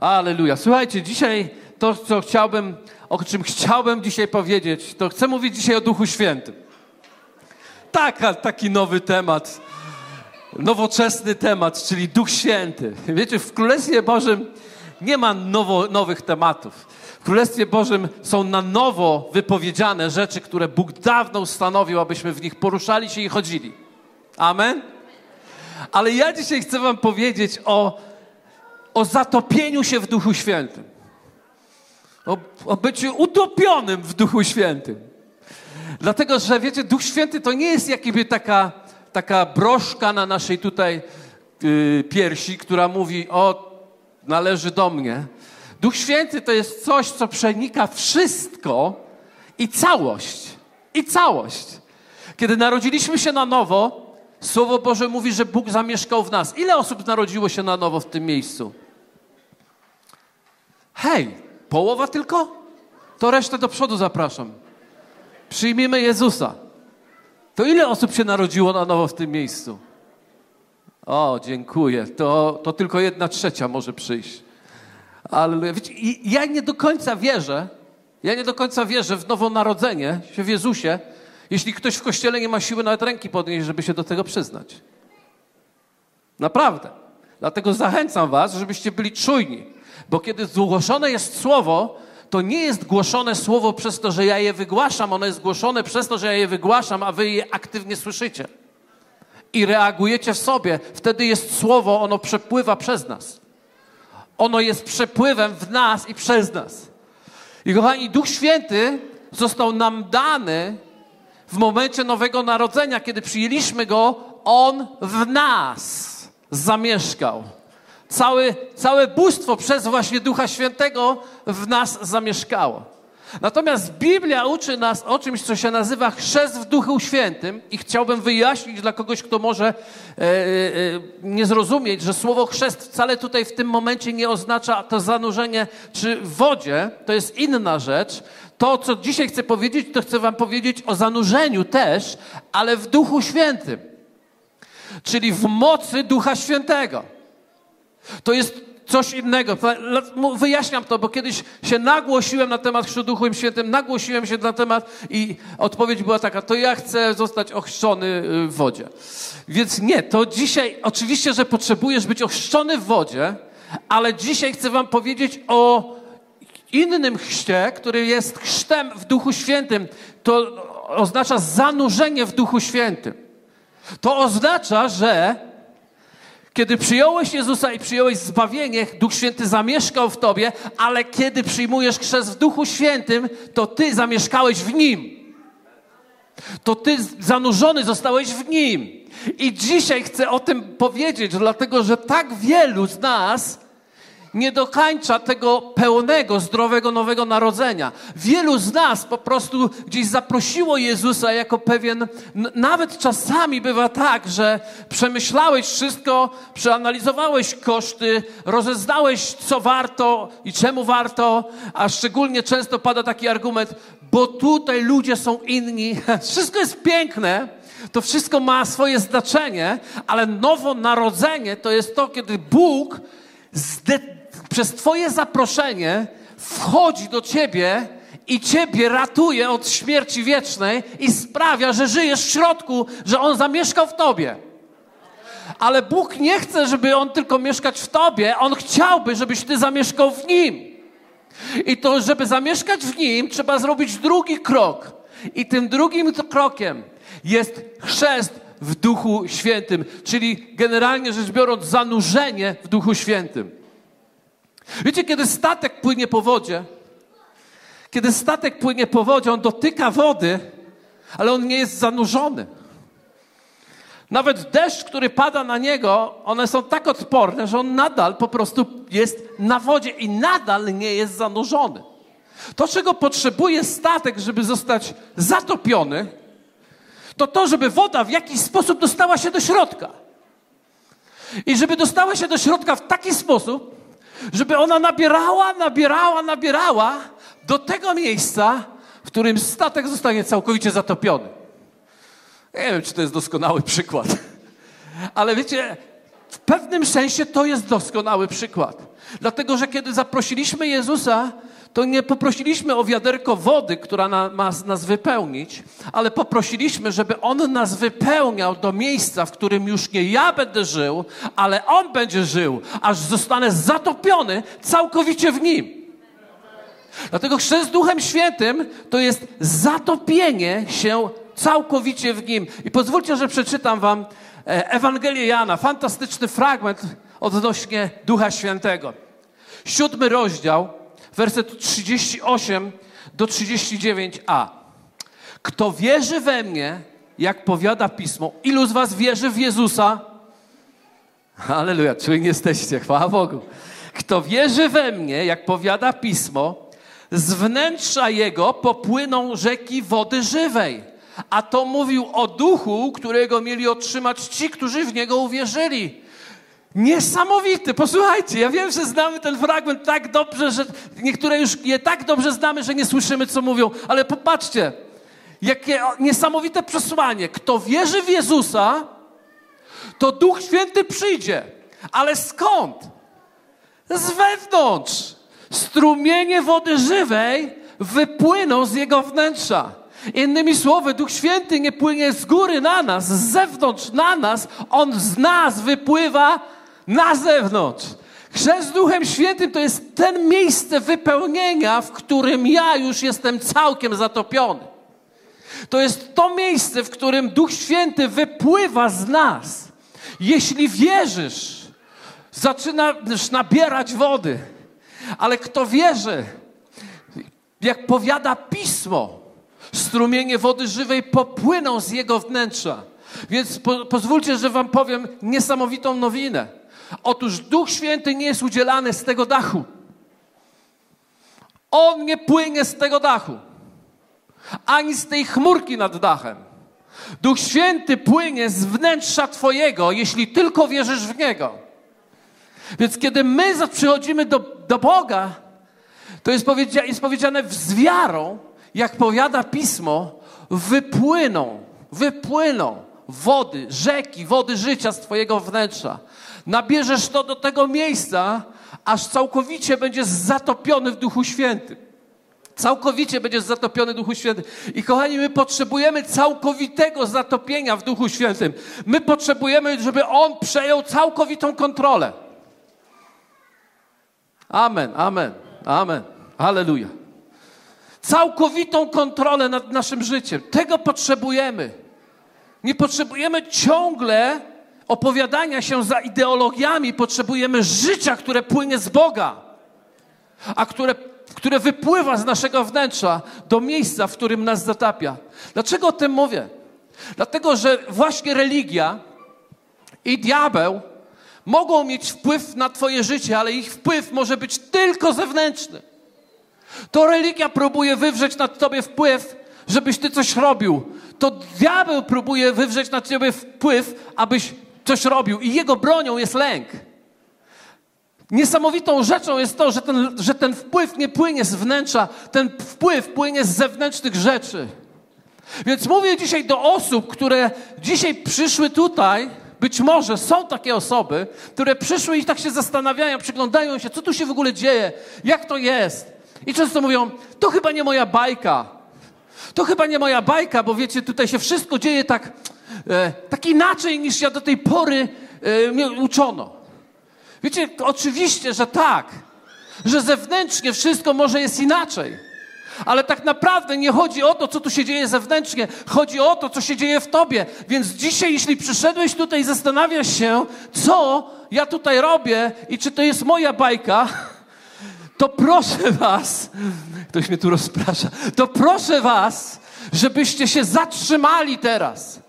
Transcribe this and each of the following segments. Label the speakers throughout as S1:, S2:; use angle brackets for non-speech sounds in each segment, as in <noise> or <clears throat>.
S1: Aleluja. Słuchajcie, dzisiaj to, co chciałbym, o czym chciałbym dzisiaj powiedzieć, to chcę mówić dzisiaj o Duchu Świętym. Taka, taki nowy temat, nowoczesny temat, czyli Duch Święty. Wiecie, w Królestwie Bożym nie ma nowo, nowych tematów. W Królestwie Bożym są na nowo wypowiedziane rzeczy, które Bóg dawno ustanowił, abyśmy w nich poruszali się i chodzili. Amen? Ale ja dzisiaj chcę Wam powiedzieć o, o zatopieniu się w Duchu Świętym. O, o byciu utopionym w Duchu Świętym. Dlatego, że wiecie, Duch Święty to nie jest jakby taka, taka broszka na naszej tutaj yy, piersi, która mówi, o, należy do mnie. Duch Święty to jest coś, co przenika wszystko i całość. I całość. Kiedy narodziliśmy się na nowo, Słowo Boże mówi, że Bóg zamieszkał w nas. Ile osób narodziło się na nowo w tym miejscu? Hej, połowa tylko? To resztę do przodu zapraszam. Przyjmijmy Jezusa. To ile osób się narodziło na nowo w tym miejscu? O, dziękuję. To, to tylko jedna trzecia może przyjść. Ale wiecie, ja nie do końca wierzę, ja nie do końca wierzę w nowonarodzenie się w Jezusie, jeśli ktoś w kościele nie ma siły nawet ręki podnieść, żeby się do tego przyznać. Naprawdę. Dlatego zachęcam Was, żebyście byli czujni, bo kiedy zgłoszone jest słowo, to nie jest głoszone słowo przez to, że ja je wygłaszam, ono jest głoszone przez to, że ja je wygłaszam, a Wy je aktywnie słyszycie i reagujecie w sobie. Wtedy jest słowo, ono przepływa przez nas. Ono jest przepływem w nas i przez nas. I kochani, Duch Święty został nam dany w momencie Nowego Narodzenia, kiedy przyjęliśmy Go, On w nas zamieszkał. Całe, całe bóstwo przez właśnie Ducha Świętego w nas zamieszkało. Natomiast Biblia uczy nas o czymś, co się nazywa chrzest w Duchu Świętym i chciałbym wyjaśnić dla kogoś, kto może e, e, nie zrozumieć, że słowo chrzest wcale tutaj w tym momencie nie oznacza to zanurzenie czy w wodzie, to jest inna rzecz. To, co dzisiaj chcę powiedzieć, to chcę wam powiedzieć o zanurzeniu też, ale w Duchu Świętym, czyli w mocy Ducha Świętego. To jest coś innego. Wyjaśniam to, bo kiedyś się nagłosiłem na temat chrztu Duchem Świętym, nagłosiłem się na temat i odpowiedź była taka, to ja chcę zostać ochrzczony y, w wodzie. Więc nie, to dzisiaj oczywiście, że potrzebujesz być ochrzczony w wodzie, ale dzisiaj chcę wam powiedzieć o innym chrzcie, który jest chrztem w Duchu Świętym. To oznacza zanurzenie w Duchu Świętym. To oznacza, że kiedy przyjąłeś Jezusa i przyjąłeś zbawienie, Duch Święty zamieszkał w tobie, ale kiedy przyjmujesz chrzest w Duchu Świętym, to ty zamieszkałeś w Nim. To ty zanurzony zostałeś w Nim. I dzisiaj chcę o tym powiedzieć, dlatego że tak wielu z nas nie dokańcza tego pełnego, zdrowego Nowego Narodzenia. Wielu z nas po prostu gdzieś zaprosiło Jezusa jako pewien, nawet czasami bywa tak, że przemyślałeś wszystko, przeanalizowałeś koszty, rozeznałeś, co warto i czemu warto, a szczególnie często pada taki argument, bo tutaj ludzie są inni. <laughs> Wszystko jest piękne, to wszystko ma swoje znaczenie, ale nowonarodzenie to jest to, kiedy Bóg zde przez Twoje zaproszenie wchodzi do Ciebie i Ciebie ratuje od śmierci wiecznej i sprawia, że żyjesz w środku, że On zamieszkał w Tobie. Ale Bóg nie chce, żeby On tylko mieszkać w Tobie, On chciałby, żebyś Ty zamieszkał w Nim. I to, żeby zamieszkać w Nim, trzeba zrobić drugi krok. I tym drugim krokiem jest chrzest w Duchu Świętym, czyli generalnie rzecz biorąc, zanurzenie w Duchu Świętym. Wiecie, kiedy statek płynie po wodzie, kiedy statek płynie po wodzie, on dotyka wody, ale on nie jest zanurzony. Nawet deszcz, który pada na niego, one są tak odporne, że on nadal po prostu jest na wodzie i nadal nie jest zanurzony. To, czego potrzebuje statek, żeby zostać zatopiony, to to, żeby woda w jakiś sposób dostała się do środka. I żeby dostała się do środka w taki sposób, żeby ona nabierała, nabierała, nabierała do tego miejsca, w którym statek zostanie całkowicie zatopiony. Nie wiem, czy to jest doskonały przykład, <laughs> ale wiecie, pewnym sensie to jest doskonały przykład. Dlatego, że kiedy zaprosiliśmy Jezusa, to nie poprosiliśmy o wiaderko wody, która na, ma nas wypełnić, ale poprosiliśmy, żeby On nas wypełniał do miejsca, w którym już nie ja będę żył, ale On będzie żył, aż zostanę zatopiony całkowicie w Nim. Dlatego chrzest Duchem Świętym to jest zatopienie się całkowicie w Nim. I pozwólcie, że przeczytam Wam e, Ewangelię Jana, fantastyczny fragment odnośnie Ducha Świętego. Siódmy rozdział, werset 38 do 39a. Kto wierzy we mnie, jak powiada pismo, ilu z was wierzy w Jezusa? Aleluja, czujni jesteście, chwała Bogu. Kto wierzy we mnie, jak powiada pismo, z wnętrza jego popłyną rzeki wody żywej. A to mówił o duchu, którego mieli otrzymać ci, którzy w niego uwierzyli. Niesamowity, posłuchajcie, ja wiem, że znamy ten fragment tak dobrze, że niektóre już je tak dobrze znamy, że nie słyszymy, co mówią, ale popatrzcie, jakie niesamowite przesłanie. Kto wierzy w Jezusa, to Duch Święty przyjdzie. Ale skąd? Z wewnątrz. Strumienie wody żywej wypłyną z jego wnętrza. Innymi słowy, Duch Święty nie płynie z góry na nas, z zewnątrz na nas, on z nas wypływa na zewnątrz. Chrzest Duchem Świętym to jest ten miejsce wypełnienia, w którym ja już jestem całkiem zatopiony. To jest to miejsce, w którym Duch Święty wypływa z nas. Jeśli wierzysz, zaczynasz nabierać wody. Ale kto wierzy, jak powiada pismo, strumienie wody żywej popłyną z jego wnętrza. Więc po, pozwólcie, że wam powiem niesamowitą nowinę. Otóż Duch Święty nie jest udzielany z tego dachu. On nie płynie z tego dachu, ani z tej chmurki nad dachem. Duch Święty płynie z wnętrza Twojego, jeśli tylko wierzysz w Niego. Więc kiedy my przychodzimy do, do Boga, to jest, powiedzia, jest powiedziane z wiarą, jak powiada Pismo, wypłyną, wypłyną wody, rzeki, wody życia z Twojego wnętrza. Nabierzesz to do tego miejsca, aż całkowicie będziesz zatopiony w Duchu Świętym. Całkowicie będziesz zatopiony w Duchu Świętym. I kochani, my potrzebujemy całkowitego zatopienia w Duchu Świętym. My potrzebujemy, żeby On przejął całkowitą kontrolę. Amen, amen, amen. Halleluja. Całkowitą kontrolę nad naszym życiem. Tego potrzebujemy. Nie potrzebujemy ciągle opowiadania się za ideologiami, potrzebujemy życia, które płynie z Boga, a które, które wypływa z naszego wnętrza do miejsca, w którym nas zatapia. Dlaczego o tym mówię? Dlatego, że właśnie religia i diabeł mogą mieć wpływ na Twoje życie, ale ich wpływ może być tylko zewnętrzny. To religia próbuje wywrzeć nad Tobie wpływ, żebyś Ty coś robił. To diabeł próbuje wywrzeć na Ciebie wpływ, abyś coś robił i jego bronią jest lęk. Niesamowitą rzeczą jest to, że ten, że ten wpływ nie płynie z wnętrza, ten wpływ płynie z zewnętrznych rzeczy. Więc mówię dzisiaj do osób, które dzisiaj przyszły tutaj, być może są takie osoby, które przyszły i tak się zastanawiają, przyglądają się, co tu się w ogóle dzieje, jak to jest. I często mówią, to chyba nie moja bajka. To chyba nie moja bajka, bo wiecie, tutaj się wszystko dzieje tak, tak inaczej niż ja do tej pory e, mnie uczono. Wiecie, oczywiście, że tak, że zewnętrznie wszystko może jest inaczej. Ale tak naprawdę nie chodzi o to, co tu się dzieje zewnętrznie, chodzi o to, co się dzieje w tobie. Więc dzisiaj, jeśli przyszedłeś tutaj i zastanawiasz się, co ja tutaj robię i czy to jest moja bajka, to proszę was, ktoś mnie tu rozprasza, to proszę was, żebyście się zatrzymali teraz.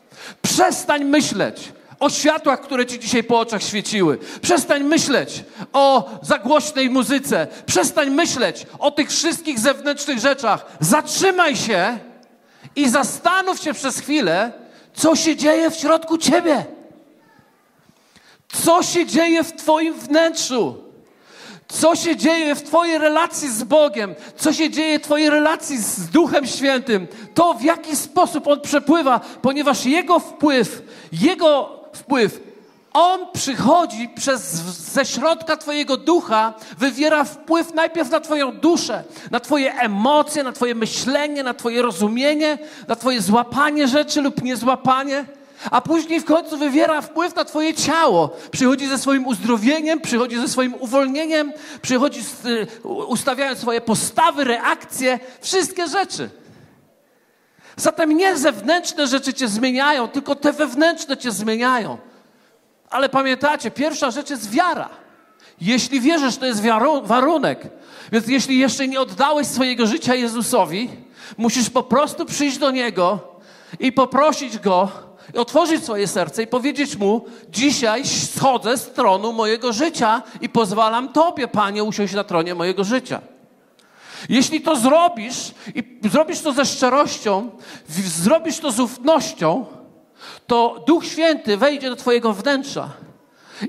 S1: Przestań myśleć o światłach, które ci dzisiaj po oczach świeciły. Przestań myśleć o zagłośnej muzyce. Przestań myśleć o tych wszystkich zewnętrznych rzeczach. Zatrzymaj się i zastanów się przez chwilę, co się dzieje w środku ciebie. Co się dzieje w twoim wnętrzu? Co się dzieje w Twojej relacji z Bogiem, co się dzieje w Twojej relacji z Duchem Świętym, to w jaki sposób On przepływa, ponieważ Jego wpływ, Jego wpływ On przychodzi przez, ze środka Twojego ducha, wywiera wpływ najpierw na Twoją duszę, na Twoje emocje, na Twoje myślenie, na Twoje rozumienie, na Twoje złapanie rzeczy lub niezłapanie, a później w końcu wywiera wpływ na Twoje ciało. Przychodzi ze swoim uzdrowieniem, przychodzi ze swoim uwolnieniem, przychodzi z, y, ustawiając swoje postawy, reakcje, wszystkie rzeczy. Zatem nie zewnętrzne rzeczy Cię zmieniają, tylko te wewnętrzne Cię zmieniają. Ale pamiętacie, pierwsza rzecz jest wiara. Jeśli wierzysz, to jest warunek. Więc jeśli jeszcze nie oddałeś swojego życia Jezusowi, musisz po prostu przyjść do Niego i poprosić Go, otworzyć swoje serce i powiedzieć Mu, dzisiaj schodzę z tronu mojego życia i pozwalam Tobie, Panie, usiąść na tronie mojego życia. Jeśli to zrobisz i zrobisz to ze szczerością, zrobisz to z ufnością, to Duch Święty wejdzie do Twojego wnętrza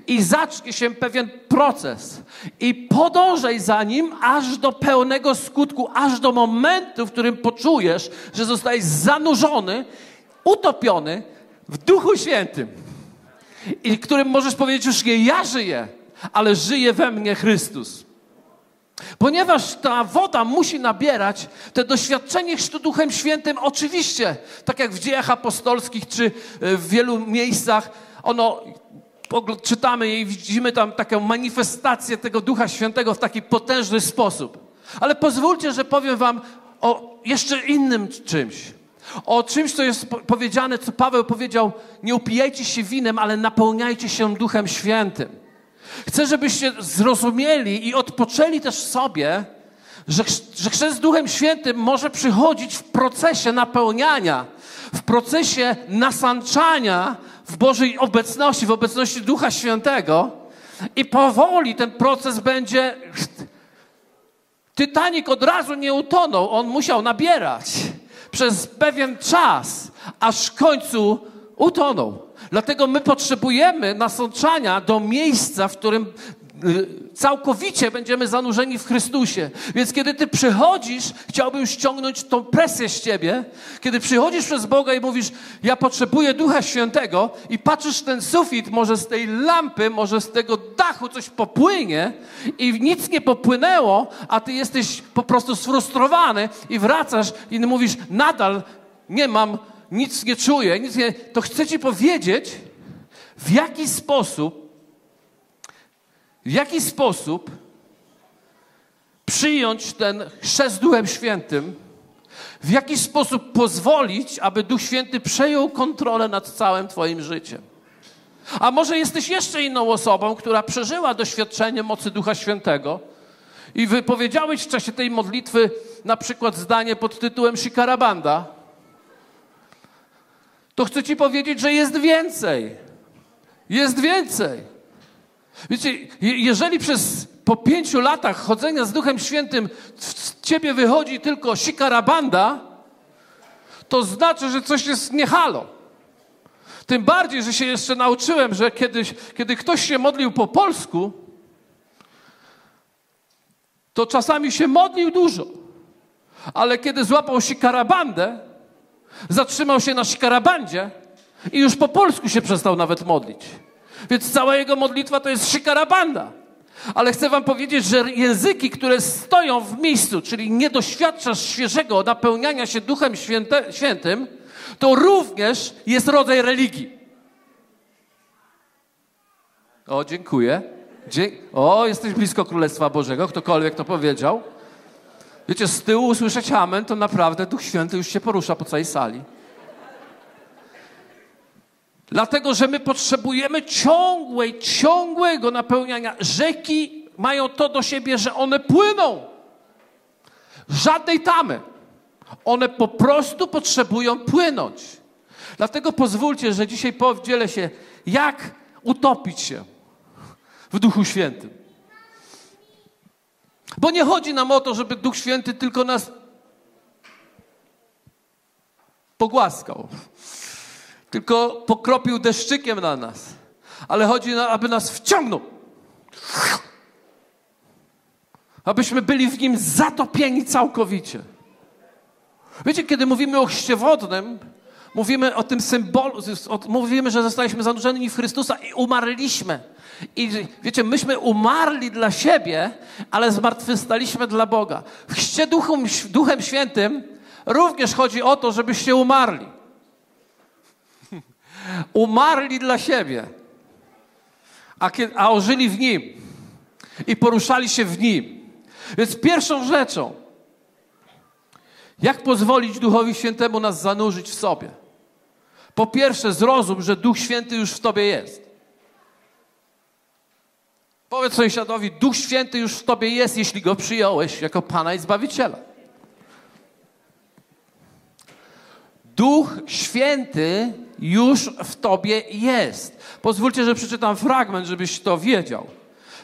S1: i zacznie się pewien proces. I podążaj za nim aż do pełnego skutku, aż do momentu, w którym poczujesz, że zostajesz zanurzony, utopiony w Duchu Świętym. I którym możesz powiedzieć, już nie ja żyję, ale żyje we mnie Chrystus. Ponieważ ta woda musi nabierać, te doświadczenie chrztu Duchem Świętym, oczywiście, tak jak w dziejach apostolskich czy e, w wielu miejscach, ono czytamy i widzimy tam taką manifestację tego Ducha Świętego w taki potężny sposób. Ale pozwólcie, że powiem Wam o jeszcze innym czymś. O czymś, co jest powiedziane, co Paweł powiedział: Nie upijajcie się winem, ale napełniajcie się Duchem Świętym. Chcę, żebyście zrozumieli i odpoczęli też sobie, że, że chrzest Duchem Świętym może przychodzić w procesie napełniania, w procesie nasanczania w Bożej obecności, w obecności Ducha Świętego i powoli ten proces będzie... Titanik od razu nie utonął, on musiał nabierać przez pewien czas, aż w końcu utonął. Dlatego my potrzebujemy nasączania do miejsca, w którym całkowicie będziemy zanurzeni w Chrystusie. Więc kiedy ty przychodzisz, chciałbym ściągnąć tą presję z ciebie, kiedy przychodzisz przez Boga i mówisz, ja potrzebuję Ducha Świętego i patrzysz ten sufit, może z tej lampy, może z tego dachu coś popłynie i nic nie popłynęło, a ty jesteś po prostu sfrustrowany i wracasz i mówisz, nadal nie mam nic nie czuję, nic nie, to chcę Ci powiedzieć, w jaki sposób, w jaki sposób przyjąć ten chrzest Duchem Świętym, w jaki sposób pozwolić, aby Duch Święty przejął kontrolę nad całym Twoim życiem. A może jesteś jeszcze inną osobą, która przeżyła doświadczenie mocy Ducha Świętego i wypowiedziałeś w czasie tej modlitwy na przykład zdanie pod tytułem Shikarabanda, to chcę Ci powiedzieć, że jest więcej. Jest więcej. Wiecie, jeżeli przez po pięciu latach chodzenia z Duchem Świętym z Ciebie wychodzi tylko sikarabanda, to znaczy, że coś jest niehalo. Tym bardziej, że się jeszcze nauczyłem, że kiedyś, kiedy ktoś się modlił po polsku, to czasami się modlił dużo. Ale kiedy złapał sikarabandę, Zatrzymał się na szkarabandzie i już po polsku się przestał nawet modlić. Więc cała jego modlitwa to jest szykarabanda. Ale chcę wam powiedzieć, że języki, które stoją w miejscu, czyli nie doświadczasz świeżego napełniania się Duchem Święte, Świętym, to również jest rodzaj religii. O, dziękuję. Dzie o, jesteś blisko Królestwa Bożego, ktokolwiek to powiedział. Wiecie, z tyłu usłyszeć amen, to naprawdę Duch Święty już się porusza po całej sali. Dlatego, że my potrzebujemy ciągłej, ciągłego napełniania. Rzeki mają to do siebie, że one płyną. Żadnej tamy. One po prostu potrzebują płynąć. Dlatego pozwólcie, że dzisiaj podzielę się, jak utopić się w Duchu Świętym. Bo nie chodzi nam o to, żeby Duch Święty tylko nas pogłaskał, tylko pokropił deszczykiem na nas, ale chodzi, na, aby nas wciągnął. Abyśmy byli w nim zatopieni całkowicie. Wiecie, kiedy mówimy o chrzcie wodnym, Mówimy o tym symbolu, mówimy, że zostaliśmy zanurzeni w Chrystusa i umarliśmy. I wiecie, myśmy umarli dla siebie, ale zmartwychwstaliśmy dla Boga. W chrzcie Duchem, Duchem Świętym również chodzi o to, żebyście umarli. Umarli dla siebie, a, a ożyli w Nim i poruszali się w Nim. Więc pierwszą rzeczą, jak pozwolić Duchowi Świętemu nas zanurzyć w sobie? Po pierwsze, zrozum, że Duch Święty już w tobie jest. Powiedz sąsiadowi, Duch Święty już w tobie jest, jeśli go przyjąłeś jako Pana i Zbawiciela. Duch Święty już w tobie jest. Pozwólcie, że przeczytam fragment, żebyś to wiedział.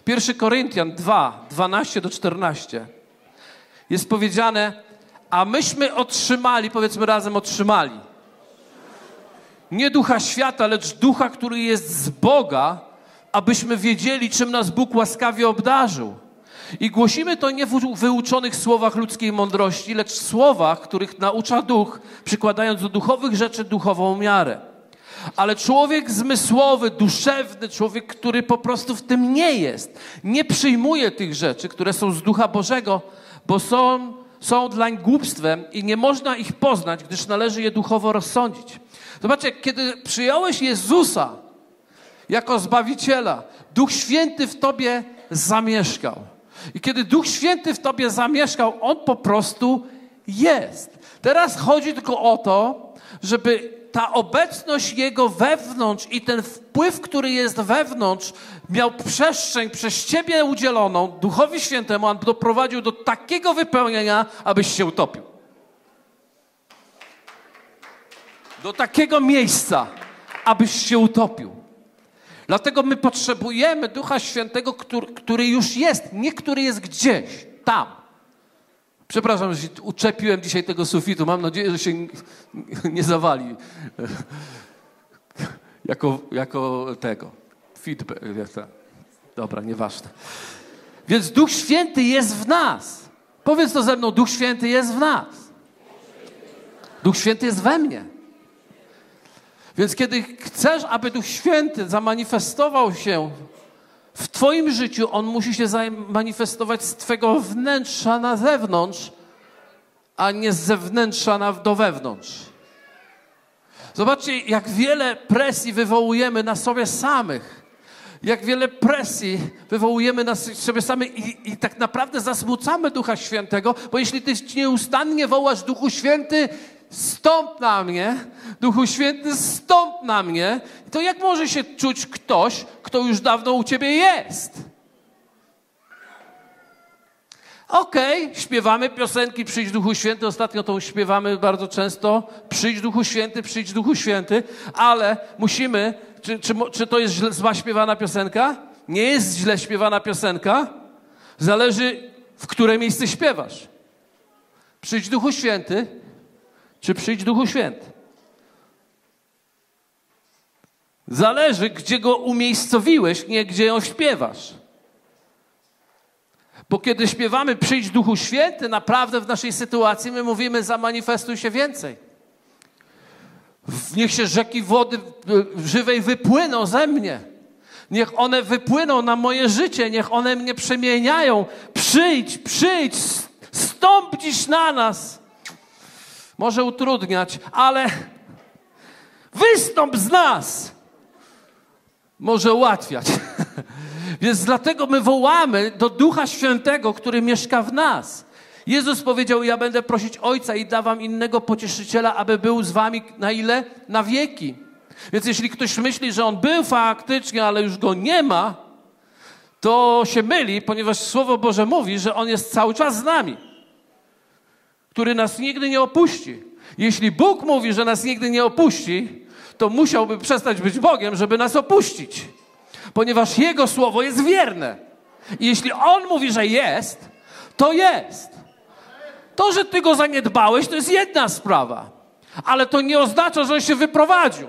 S1: 1 Koryntian 2, 12 do 14. Jest powiedziane, a myśmy otrzymali, powiedzmy razem, otrzymali. Nie ducha świata, lecz ducha, który jest z Boga, abyśmy wiedzieli, czym nas Bóg łaskawie obdarzył. I głosimy to nie w wyuczonych słowach ludzkiej mądrości, lecz słowach, których naucza duch, przykładając do duchowych rzeczy duchową miarę. Ale człowiek zmysłowy, duszewny, człowiek, który po prostu w tym nie jest, nie przyjmuje tych rzeczy, które są z ducha Bożego, bo są, są dlań głupstwem i nie można ich poznać, gdyż należy je duchowo rozsądzić. Zobaczcie, kiedy przyjąłeś Jezusa jako Zbawiciela, Duch Święty w tobie zamieszkał. I kiedy Duch Święty w tobie zamieszkał, On po prostu jest. Teraz chodzi tylko o to, żeby ta obecność Jego wewnątrz i ten wpływ, który jest wewnątrz, miał przestrzeń przez Ciebie udzieloną Duchowi Świętemu, On doprowadził do takiego wypełnienia, abyś się utopił. Do takiego miejsca, abyś się utopił. Dlatego my potrzebujemy Ducha Świętego, który, który już jest, nie który jest gdzieś, tam. Przepraszam, że uczepiłem dzisiaj tego sufitu. Mam nadzieję, że się nie zawali. Jako, jako tego. Feedback. Dobra, nieważne. Więc Duch Święty jest w nas. Powiedz to ze mną, Duch Święty jest w nas. Duch Święty jest we mnie. Więc kiedy chcesz, aby Duch Święty zamanifestował się w Twoim życiu, On musi się zamanifestować z Twojego wnętrza na zewnątrz, a nie z zewnętrza na, do wewnątrz. Zobaczcie, jak wiele presji wywołujemy na sobie samych. Jak wiele presji wywołujemy na sobie samych i, i tak naprawdę zasmucamy Ducha Świętego, bo jeśli Ty nieustannie wołasz Duchu Święty, stąp na mnie, Duchu Święty, stąp na mnie, to jak może się czuć ktoś, kto już dawno u ciebie jest? Okej, okay, śpiewamy piosenki Przyjdź Duchu Święty. Ostatnio to śpiewamy bardzo często. Przyjdź Duchu Święty, przyjdź Duchu Święty, ale musimy, czy, czy, czy to jest źle, zła śpiewana piosenka? Nie jest źle śpiewana piosenka. Zależy, w które miejsce śpiewasz. Przyjdź Duchu Święty, czy przyjdź Duchu Święty. Zależy, gdzie go umiejscowiłeś, nie gdzie ją śpiewasz. Bo kiedy śpiewamy Przyjdź Duchu Święty, naprawdę w naszej sytuacji my mówimy zamanifestuj się więcej. Niech się rzeki wody żywej wypłyną ze mnie. Niech one wypłyną na moje życie, niech one mnie przemieniają. Przyjdź, przyjdź, stąp dziś na nas może utrudniać, ale wystąp z nas może ułatwiać. <laughs> Więc dlatego my wołamy do Ducha Świętego, który mieszka w nas. Jezus powiedział: Ja będę prosić Ojca i dawam innego pocieszyciela, aby był z wami na ile? Na wieki. Więc jeśli ktoś myśli, że on był faktycznie, ale już go nie ma, to się myli, ponieważ Słowo Boże mówi, że on jest cały czas z nami który nas nigdy nie opuści. Jeśli Bóg mówi, że nas nigdy nie opuści, to musiałby przestać być Bogiem, żeby nas opuścić. Ponieważ Jego słowo jest wierne. I jeśli On mówi, że jest, to jest. To, że Ty go zaniedbałeś, to jest jedna sprawa. Ale to nie oznacza, że On się wyprowadził.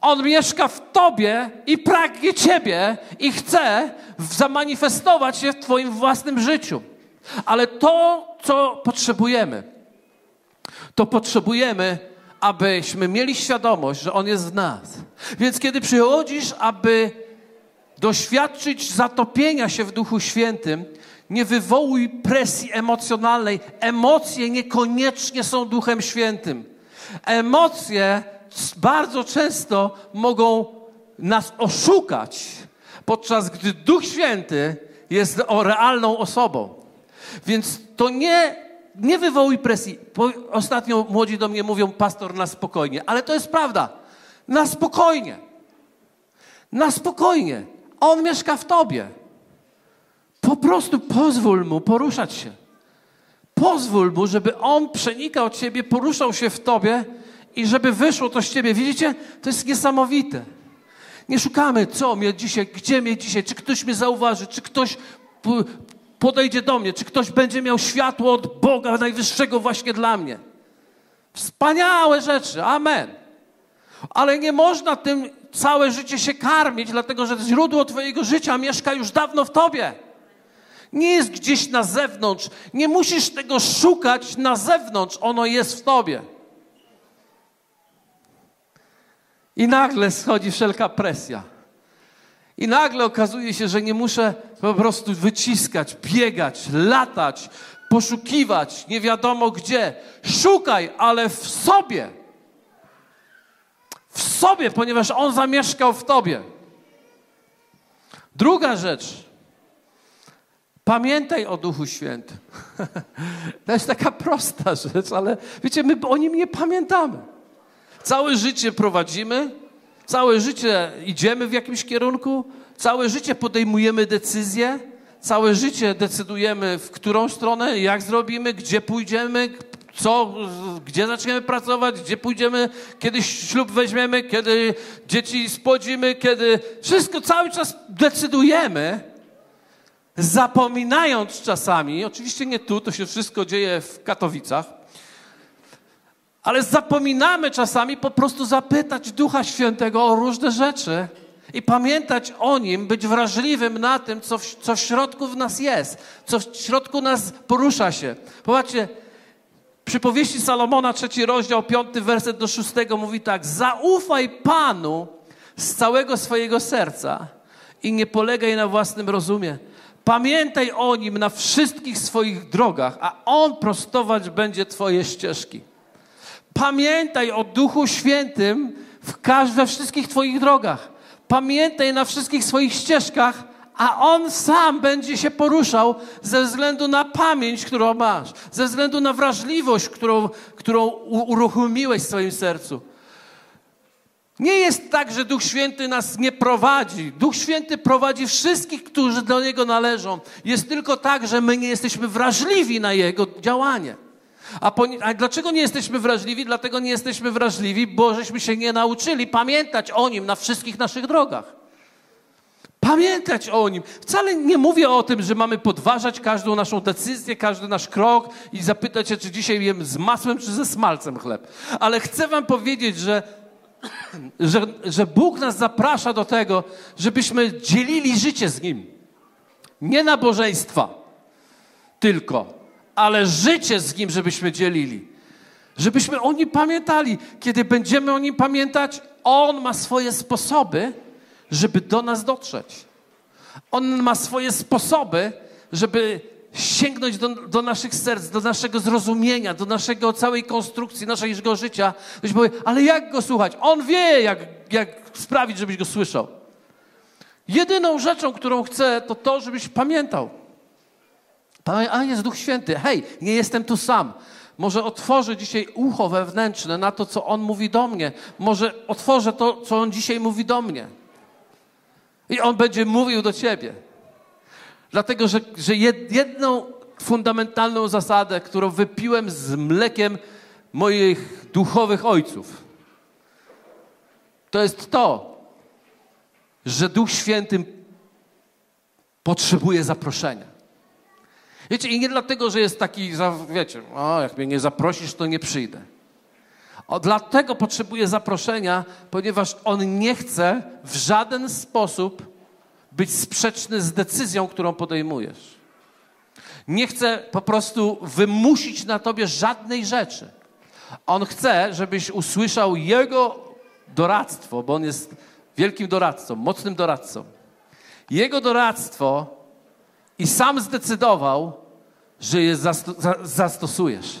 S1: On mieszka w Tobie i pragnie Ciebie i chce zamanifestować się w Twoim własnym życiu. Ale to, co potrzebujemy, to potrzebujemy, abyśmy mieli świadomość, że On jest w nas. Więc kiedy przychodzisz, aby doświadczyć zatopienia się w Duchu Świętym, nie wywołuj presji emocjonalnej. Emocje niekoniecznie są Duchem Świętym. Emocje bardzo często mogą nas oszukać, podczas gdy Duch Święty jest realną osobą. Więc to nie, nie wywołuj presji. Ostatnio młodzi do mnie mówią, pastor, na spokojnie. Ale to jest prawda. Na spokojnie. Na spokojnie. On mieszka w tobie. Po prostu pozwól mu poruszać się. Pozwól mu, żeby on przenikał ciebie, poruszał się w tobie i żeby wyszło to z ciebie. Widzicie? To jest niesamowite. Nie szukamy, co mnie dzisiaj, gdzie mnie dzisiaj, czy ktoś mnie zauważy, czy ktoś podejdzie do mnie, czy ktoś będzie miał światło od Boga Najwyższego właśnie dla mnie. Wspaniałe rzeczy, amen. Ale nie można tym całe życie się karmić, dlatego że źródło Twojego życia mieszka już dawno w Tobie. Nie jest gdzieś na zewnątrz. Nie musisz tego szukać na zewnątrz, ono jest w Tobie. I nagle schodzi wszelka presja. I nagle okazuje się, że nie muszę po prostu wyciskać, biegać, latać, poszukiwać nie wiadomo gdzie. Szukaj, ale w sobie. W sobie, ponieważ On zamieszkał w tobie. Druga rzecz. Pamiętaj o Duchu Świętym. <laughs> To jest taka prosta rzecz, ale wiecie, my o nim nie pamiętamy. Całe życie prowadzimy, całe życie idziemy w jakimś kierunku, całe życie podejmujemy decyzje, całe życie decydujemy, w którą stronę, jak zrobimy, gdzie pójdziemy, co, gdzie zaczniemy pracować, gdzie pójdziemy, kiedy ślub weźmiemy, kiedy dzieci spłodzimy, kiedy wszystko cały czas decydujemy, zapominając czasami, oczywiście nie tu, to się wszystko dzieje w Katowicach, ale zapominamy czasami po prostu zapytać Ducha Świętego o różne rzeczy i pamiętać o Nim, być wrażliwym na tym, co w, co w środku w nas jest, co w środku nas porusza się. Popatrzcie, Przypowieści Salomona, trzeci rozdział, piąty werset do szóstego mówi tak. Zaufaj Panu z całego swojego serca i nie polegaj na własnym rozumie. Pamiętaj o Nim na wszystkich swoich drogach, a On prostować będzie Twoje ścieżki. Pamiętaj o Duchu Świętym w we wszystkich Twoich drogach. Pamiętaj na wszystkich swoich ścieżkach, a on sam będzie się poruszał ze względu na pamięć, którą masz, ze względu na wrażliwość, którą, którą uruchomiłeś w swoim sercu. Nie jest tak, że Duch Święty nas nie prowadzi. Duch Święty prowadzi wszystkich, którzy do Niego należą. Jest tylko tak, że my nie jesteśmy wrażliwi na Jego działanie. A, a, dlaczego nie jesteśmy wrażliwi? Dlatego nie jesteśmy wrażliwi, bo żeśmy się nie nauczyli pamiętać o Nim na wszystkich naszych drogach. Pamiętać o Nim. Wcale nie mówię o tym, że mamy podważać każdą naszą decyzję, każdy nasz krok i zapytać się, czy dzisiaj jem z masłem, czy ze smalcem chleb. Ale chcę Wam powiedzieć, że, <clears throat> że, że Bóg nas zaprasza do tego, żebyśmy dzielili życie z Nim. Nie nabożeństwa tylko, ale życie z Nim, żebyśmy dzielili. Żebyśmy o Nim pamiętali. Kiedy będziemy o Nim pamiętać, On ma swoje sposoby, żeby do nas dotrzeć. On ma swoje sposoby, żeby sięgnąć do, do, naszych serc, do naszego zrozumienia, do naszego całej konstrukcji, naszego życia. Ktoś powie, ale jak go słuchać? On wie, jak, jak sprawić, żebyś go słyszał. Jedyną rzeczą, którą chcę, to to, żebyś pamiętał. A jest Duch Święty. Hej, nie jestem tu sam. Może otworzę dzisiaj ucho wewnętrzne na to, co On mówi do mnie. Może otworzę to, co On dzisiaj mówi do mnie. I On będzie mówił do ciebie. Dlatego, że, że jedną fundamentalną zasadę, którą wypiłem z mlekiem moich duchowych ojców, to jest to, że Duch Święty potrzebuje zaproszenia. Wiecie, i nie dlatego, że jest taki, wiecie, o, jak mnie nie zaprosisz, to nie przyjdę. O, dlatego potrzebuje zaproszenia, ponieważ on nie chce w żaden sposób być sprzeczny z decyzją, którą podejmujesz. Nie chce po prostu wymusić na tobie żadnej rzeczy. On chce, żebyś usłyszał Jego doradztwo, bo On jest wielkim doradcą, mocnym doradcą. Jego doradztwo i sam zdecydował, że je zastosujesz.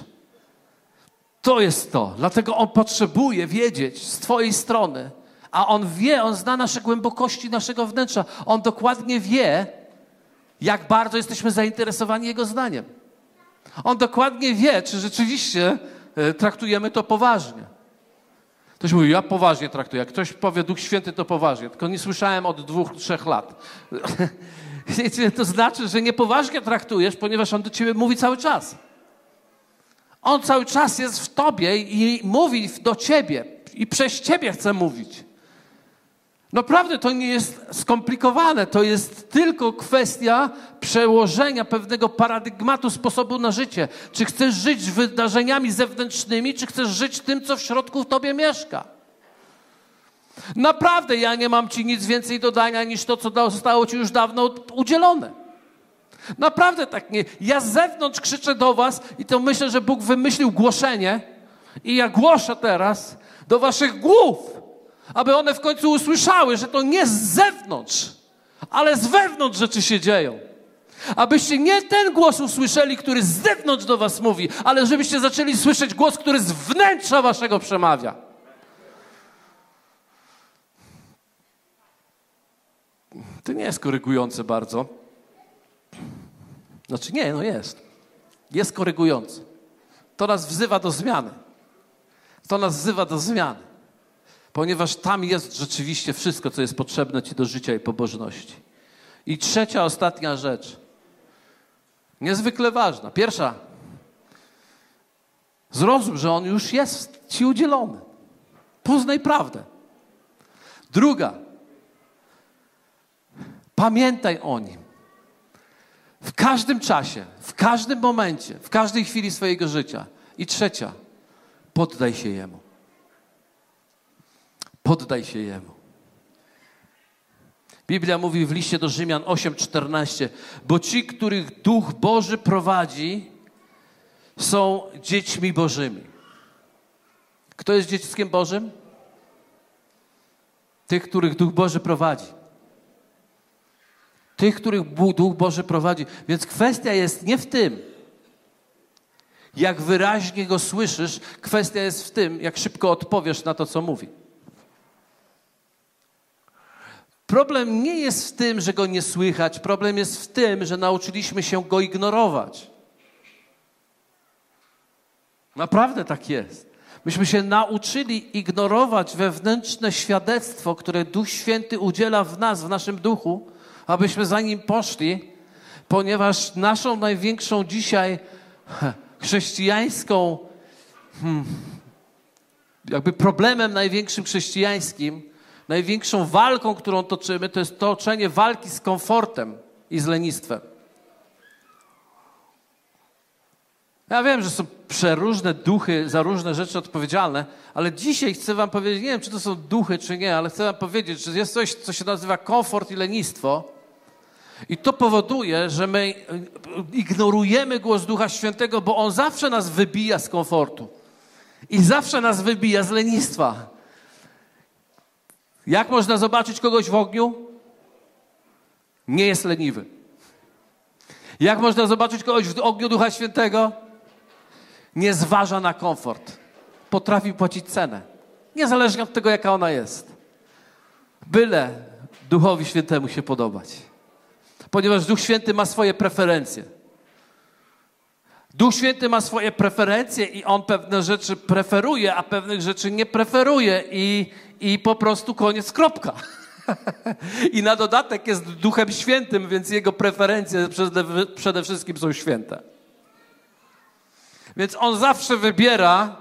S1: To jest to. Dlatego On potrzebuje wiedzieć z Twojej strony, a On wie, On zna nasze głębokości naszego wnętrza. On dokładnie wie, jak bardzo jesteśmy zainteresowani Jego zdaniem. On dokładnie wie, czy rzeczywiście e, traktujemy to poważnie. Ktoś mówi, ja poważnie traktuję. Jak ktoś powie Duch Święty, to poważnie. Tylko nie słyszałem od dwóch, trzech lat. <laughs> <laughs> to znaczy, że niepoważnie traktujesz, ponieważ On do ciebie mówi cały czas. On cały czas jest w tobie i mówi do ciebie i przez ciebie chce mówić. Naprawdę to nie jest skomplikowane, to jest tylko kwestia przełożenia pewnego paradygmatu sposobu na życie. Czy chcesz żyć wydarzeniami zewnętrznymi, czy chcesz żyć tym, co w środku w tobie mieszka? Naprawdę ja nie mam ci nic więcej dodania niż to, co zostało ci już dawno udzielone. Naprawdę tak nie. Ja z zewnątrz krzyczę do was i to myślę, że Bóg wymyślił głoszenie i ja głoszę teraz do waszych głów, aby one w końcu usłyszały, że to nie z zewnątrz, ale z wewnątrz rzeczy się dzieją. Abyście nie ten głos usłyszeli, który z zewnątrz do was mówi, ale żebyście zaczęli słyszeć głos, który z wnętrza waszego przemawia. To nie jest korygujące bardzo. Znaczy nie, no jest. Jest korygujący. To nas wzywa do zmiany. To nas wzywa do zmiany. Ponieważ tam jest rzeczywiście wszystko, co jest potrzebne Ci do życia i pobożności. I trzecia, ostatnia rzecz. Niezwykle ważna. Pierwsza. Zrozum, że On już jest Ci udzielony. Poznaj prawdę. Druga. Pamiętaj o Nim. W każdym czasie, w każdym momencie, w każdej chwili swojego życia. I trzecia, poddaj się Jemu. Poddaj się Jemu. Biblia mówi w liście do Rzymian 8:14, bo ci, których Duch Boży prowadzi, są dziećmi Bożymi. Kto jest dzieckiem Bożym? Tych, których Duch Boży prowadzi. Tych, których Duch Boży prowadzi. Więc kwestia jest nie w tym, jak wyraźnie go słyszysz, kwestia jest w tym, jak szybko odpowiesz na to, co mówi. Problem nie jest w tym, że go nie słychać, problem jest w tym, że nauczyliśmy się go ignorować. Naprawdę tak jest. Myśmy się nauczyli ignorować wewnętrzne świadectwo, które Duch Święty udziela w nas, w naszym duchu, abyśmy za nim poszli, ponieważ naszą największą dzisiaj chrześcijańską, hmm, jakby problemem największym chrześcijańskim, największą walką, którą toczymy, to jest toczenie walki z komfortem i z lenistwem. Ja wiem, że są przeróżne duchy za różne rzeczy odpowiedzialne, ale dzisiaj chcę Wam powiedzieć, nie wiem, czy to są duchy, czy nie, ale chcę Wam powiedzieć, że jest coś, co się nazywa komfort i lenistwo. I to powoduje, że my ignorujemy głos Ducha Świętego, bo On zawsze nas wybija z komfortu. I zawsze nas wybija z lenistwa. Jak można zobaczyć kogoś w ogniu? Nie jest leniwy. Jak można zobaczyć kogoś w ogniu Ducha Świętego? Nie zważa na komfort. Potrafi płacić cenę. Niezależnie od tego, jaka ona jest. Byle Duchowi Świętemu się podobać ponieważ Duch Święty ma swoje preferencje. Duch Święty ma swoje preferencje i on pewne rzeczy preferuje, a pewnych rzeczy nie preferuje i, i po prostu koniec, kropka. <laughs> I na dodatek jest Duchem Świętym, więc jego preferencje przede, przede wszystkim są święte. Więc on zawsze wybiera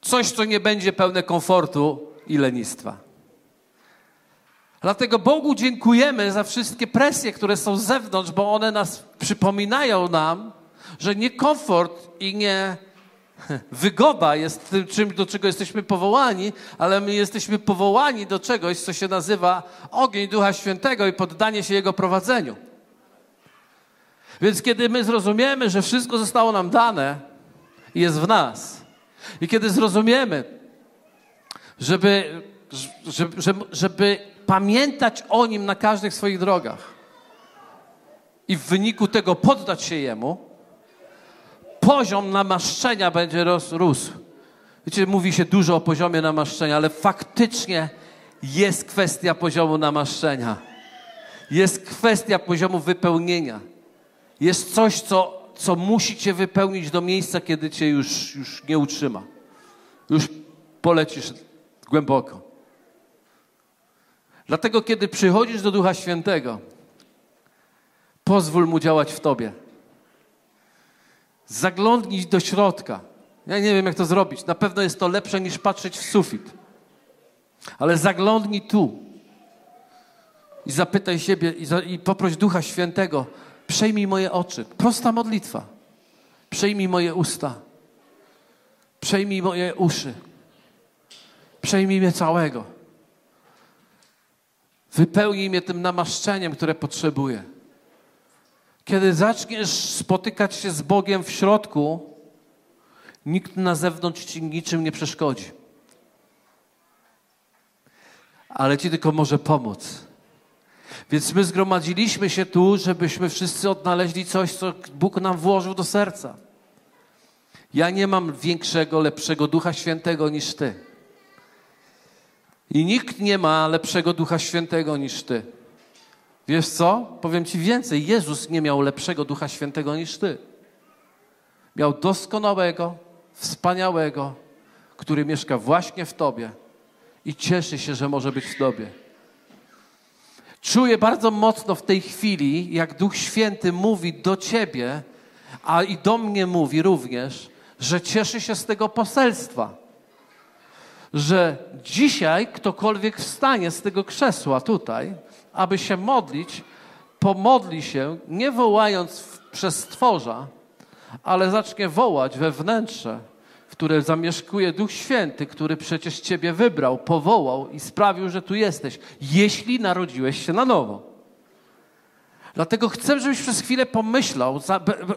S1: coś, co nie będzie pełne komfortu i lenistwa. Dlatego Bogu dziękujemy za wszystkie presje, które są z zewnątrz, bo one nas przypominają nam, że nie komfort i nie wygoda jest tym, czym, do czego jesteśmy powołani, ale my jesteśmy powołani do czegoś, co się nazywa ogień Ducha Świętego i poddanie się Jego prowadzeniu. Więc kiedy my zrozumiemy, że wszystko zostało nam dane i jest w nas, i kiedy zrozumiemy, żeby, żeby, żeby, żeby pamiętać o Nim na każdych swoich drogach i w wyniku tego poddać się Jemu, poziom namaszczenia będzie rósł. Wiecie, mówi się dużo o poziomie namaszczenia, ale faktycznie jest kwestia poziomu namaszczenia. Jest kwestia poziomu wypełnienia. Jest coś, co, co musi cię wypełnić do miejsca, kiedy cię już, już nie utrzyma. Już polecisz głęboko. Dlatego, kiedy przychodzisz do Ducha Świętego, pozwól Mu działać w Tobie. Zaglądnij do środka. Ja nie wiem, jak to zrobić. Na pewno jest to lepsze niż patrzeć w sufit. Ale zaglądnij tu i zapytaj siebie i, za, i poproś Ducha Świętego, przejmij moje oczy. Prosta modlitwa. Przejmij moje usta. Przejmij moje uszy. Przejmij mnie całego. Wypełnij mnie tym namaszczeniem, które potrzebuję. Kiedy zaczniesz spotykać się z Bogiem w środku, nikt na zewnątrz ci niczym nie przeszkodzi. Ale ci tylko może pomóc. Więc my zgromadziliśmy się tu, żebyśmy wszyscy odnaleźli coś, co Bóg nam włożył do serca. Ja nie mam większego, lepszego Ducha Świętego niż Ty. I nikt nie ma lepszego Ducha Świętego niż Ty. Wiesz co? Powiem Ci więcej. Jezus nie miał lepszego Ducha Świętego niż Ty. Miał doskonałego, wspaniałego, który mieszka właśnie w Tobie i cieszy się, że może być w Tobie. Czuję bardzo mocno w tej chwili, jak Duch Święty mówi do Ciebie, a i do mnie mówi również, że cieszy się z tego poselstwa. Że dzisiaj ktokolwiek wstanie z tego krzesła tutaj, aby się modlić, pomodli się, nie wołając przez stworza, ale zacznie wołać we wnętrze, w które zamieszkuje Duch Święty, który przecież Ciebie wybrał, powołał i sprawił, że tu jesteś, jeśli narodziłeś się na nowo. Dlatego chcę, żebyś przez chwilę pomyślał.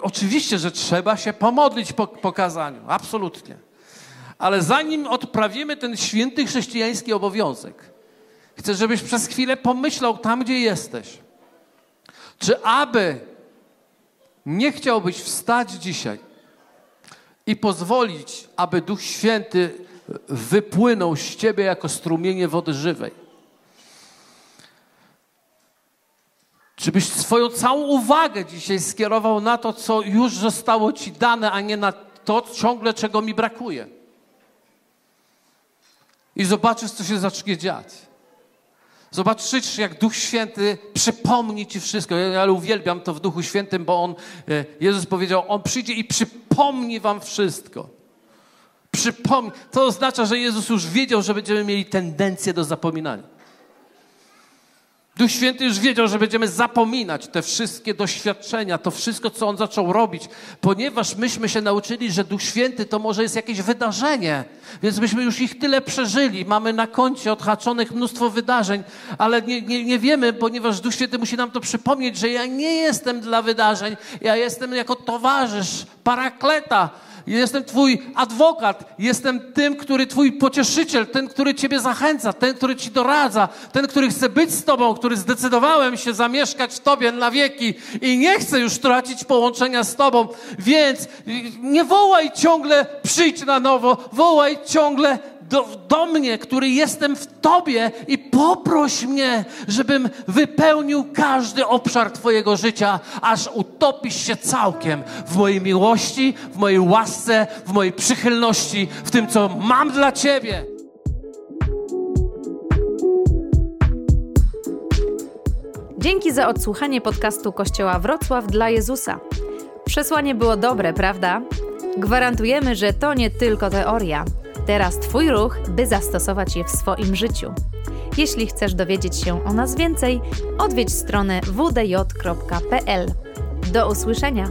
S1: Oczywiście, że trzeba się pomodlić po pokazaniu, absolutnie. Ale zanim odprawimy ten święty chrześcijański obowiązek, chcę, żebyś przez chwilę pomyślał tam, gdzie jesteś. Czy aby nie chciałbyś wstać dzisiaj i pozwolić, aby Duch Święty wypłynął z ciebie jako strumienie wody żywej? Żebyś swoją całą uwagę dzisiaj skierował na to, co już zostało ci dane, a nie na to ciągle, czego mi brakuje. I zobaczysz, co się zacznie dziać. Zobaczysz, jak Duch Święty przypomni ci wszystko. Ja, ja uwielbiam to w Duchu Świętym, bo on, e, Jezus powiedział, On przyjdzie i przypomni wam wszystko. Przypomni. To oznacza, że Jezus już wiedział, że będziemy mieli tendencję do zapominania. Duch Święty już wiedział, że będziemy zapominać te wszystkie doświadczenia, to wszystko, co On zaczął robić, ponieważ myśmy się nauczyli, że Duch Święty to może jest jakieś wydarzenie, więc myśmy już ich tyle przeżyli. Mamy na koncie odhaczonych mnóstwo wydarzeń, ale nie, nie, nie wiemy, ponieważ Duch Święty musi nam to przypomnieć, że ja nie jestem dla wydarzeń, ja jestem jako towarzysz, parakleta, Jestem Twój adwokat, jestem tym, który Twój pocieszyciel, ten, który Ciebie zachęca, ten, który Ci doradza, ten, który chce być z Tobą, który zdecydowałem się zamieszkać w Tobie na wieki i nie chcę już tracić połączenia z Tobą, więc nie wołaj ciągle przyjdź na nowo, wołaj ciągle do, do mnie, który jestem w Tobie i poproś mnie, żebym wypełnił każdy obszar Twojego życia, aż utopisz się całkiem w mojej miłości, w mojej łasce, w mojej przychylności, w tym, co mam dla Ciebie.
S2: Dzięki za odsłuchanie podcastu Kościoła Wrocław dla Jezusa. Przesłanie było dobre, prawda? Gwarantujemy, że to nie tylko teoria. Teraz Twój ruch, by zastosować je w swoim życiu. Jeśli chcesz dowiedzieć się o nas więcej, odwiedź stronę wdj.pl. Do usłyszenia!